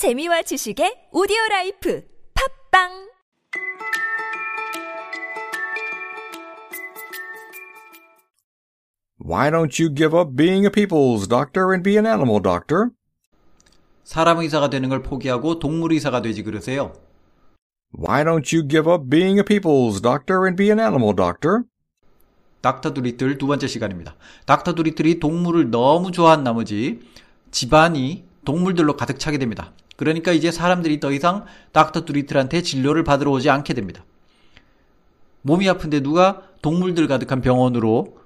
재미와 지식의 오디오 라이프 팝빵 Why don't you give up being a people's doctor and be an animal doctor? 사람 의사가 되는 걸 포기하고 동물 의사가 되지 그러세요. Why don't you give up being a people's doctor and be an animal doctor? 닥터 두리틀 두 번째 시간입니다. 닥터 두리틀이 동물을 너무 좋아한 나머지 집안이 동물들로 가득 차게 됩니다. 그러니까 이제 사람들이 더 이상 닥터 두리틀한테 진료를 받으러 오지 않게 됩니다. 몸이 아픈데 누가 동물들 가득한 병원으로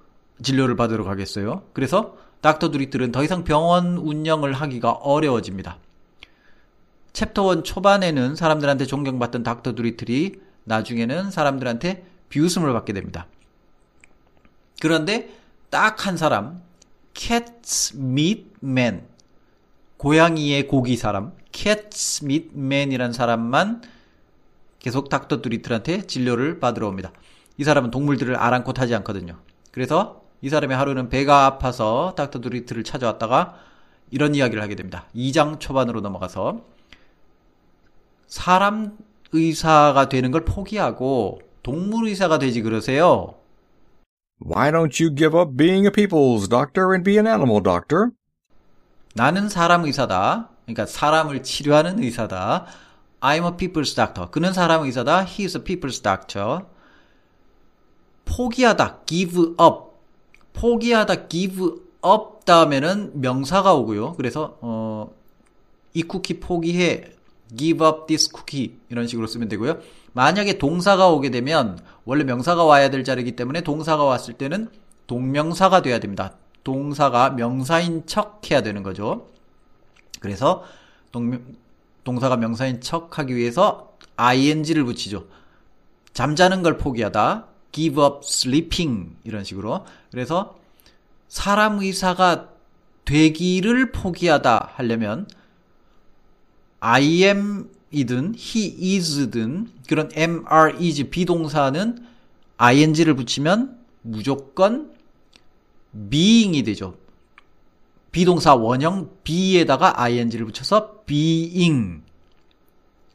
진료를 받으러 가겠어요? 그래서 닥터 두리틀은 더 이상 병원 운영을 하기가 어려워집니다. 챕터 1 초반에는 사람들한테 존경받던 닥터 두리틀이 나중에는 사람들한테 비웃음을 받게 됩니다. 그런데 딱 한 사람, Meat Man, 고양이의 고기 사람, Meat Man이란 사람만 계속 닥터 두리틀한테 진료를 받으러 옵니다. 이 사람은 동물들을 아랑곳하지 않거든요. 그래서 이 사람의 하루는 배가 아파서 닥터 두리틀을 찾아왔다가 이런 이야기를 하게 됩니다. 2장 초반으로 넘어가서 사람 의사가 되는 걸 포기하고 동물 의사가 되지 그러세요. Why don't you give up being a people's doctor and be an animal doctor? 나는 사람 의사다. 그러니까 사람을 치료하는 의사다. I'm a people's doctor. 그는 사람 의사다. He is a people's doctor. 포기하다. give up. 포기하다. give up 다음에는 명사가 오고요. 그래서 어, 이 쿠키 포기해. give up this cookie 이런 식으로 쓰면 되고요. 만약에 동사가 오게 되면 원래 명사가 와야 될 자리이기 때문에 동사가 왔을 때는 동명사가 돼야 됩니다. 동사가 명사인 척 해야 되는 거죠. 그래서 동, 동사가 명사인 척 하기 위해서 ing를 붙이죠. 잠자는 걸 포기하다. give up sleeping 이런 식으로. 그래서 사람 의사가 되기를 포기하다 하려면 I am 이든 he is든 그런 mr is 비동사는 ing를 붙이면 무조건 being이 되죠. 비동사 원형 be에다가 ing를 붙여서 being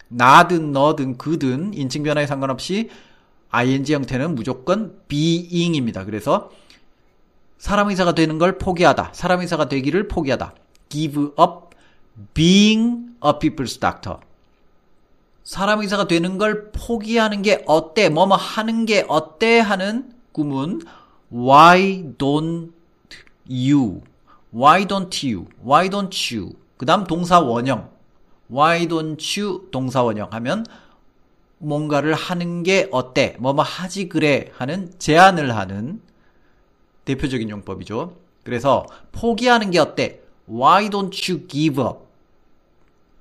나든 너든 그든 인칭 변화에 상관없이 ing 형태는 무조건 being입니다. 그래서 사람 의사가 되는 걸 포기하다. 사람 의사가 되기를 포기하다. give up being a people's doctor. 사람 의사가 되는 걸 포기하는 게 어때? 뭐뭐 하는 게 어때? 하는 구문 Why don't you? Why don't you? Why don't you? 그 다음 동사 원형 Why don't you? 동사 원형 하면 뭔가를 하는 게 어때? 뭐뭐 하지 그래? 하는 제안을 하는 대표적인 용법이죠. 그래서 포기하는 게 어때? Why don't you give up?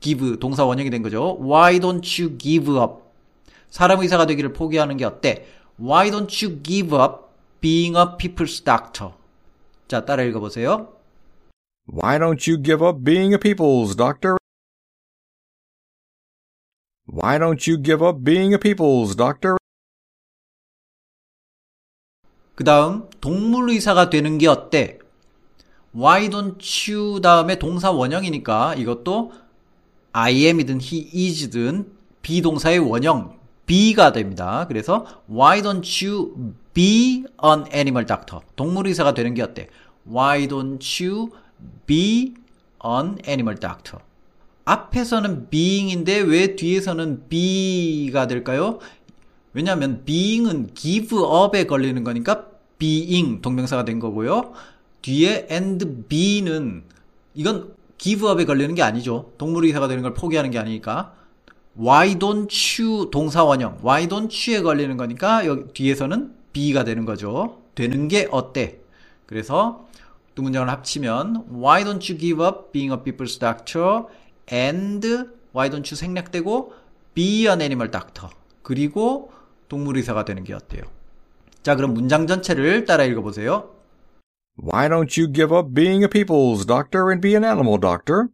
give 동사 원형이 된 거죠. Why don't you give up? 사람 의사가 되기를 포기하는 게 어때? Why don't you give up being a people's doctor? 자, 따라 읽어보세요. Why don't you give up being a people's doctor? Why don't you give up being a people's doctor? 그 다음, 동물 의사가 되는 게 어때? Why don't you 다음에 동사 원형이니까 이것도 I am이든 he is든 비동사의 원형 be가 됩니다. 그래서 why don't you be an animal doctor? 동물 의사가 되는 게 어때? Why don't you be an animal doctor? 앞에서는 being인데 왜 뒤에서는 be가 될까요? 왜냐하면 being은 give up에 걸리는 거니까 being 동명사가 된 거고요. 뒤에 and be는 이건 give up에 걸리는 게 아니죠. 동물 의사가 되는 걸 포기하는 게 아니니까. Why don't you 동사 원형 why don't you에 걸리는 거니까 여기 뒤에서는 be가 되는 거죠. 되는 게 어때? 그래서 두 문장을 합치면 why don't you give up being a people's doctor and why don't you 생략되고 be an animal doctor 그리고 동물 의사가 되는 게 어때요? 자, 그럼 문장 전체를 따라 읽어보세요. Why don't you give up being a people's doctor and be an animal doctor?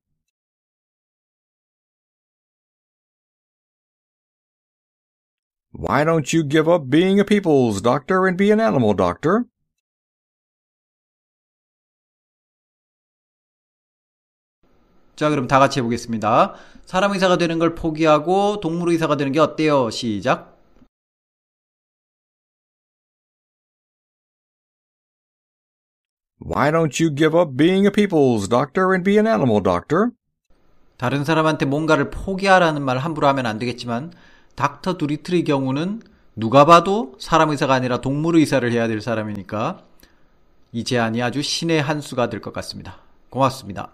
Why don't you give up being a people's doctor and be an animal doctor? 자, 그럼 다 같이 해보겠습니다. 사람 의사가 되는 걸 포기하고 동물 의사가 되는 게 어때요? 시작. Why don't you give up being a people's doctor and be an animal doctor? 다른 사람한테 뭔가를 포기하라는 말 함부로 하면 안 되겠지만 닥터 두리틀의 경우는 누가 봐도 사람 의사가 아니라 동물 의사를 해야 될 사람이니까 이 제안이 아주 신의 한 수가 될 것 같습니다. 고맙습니다.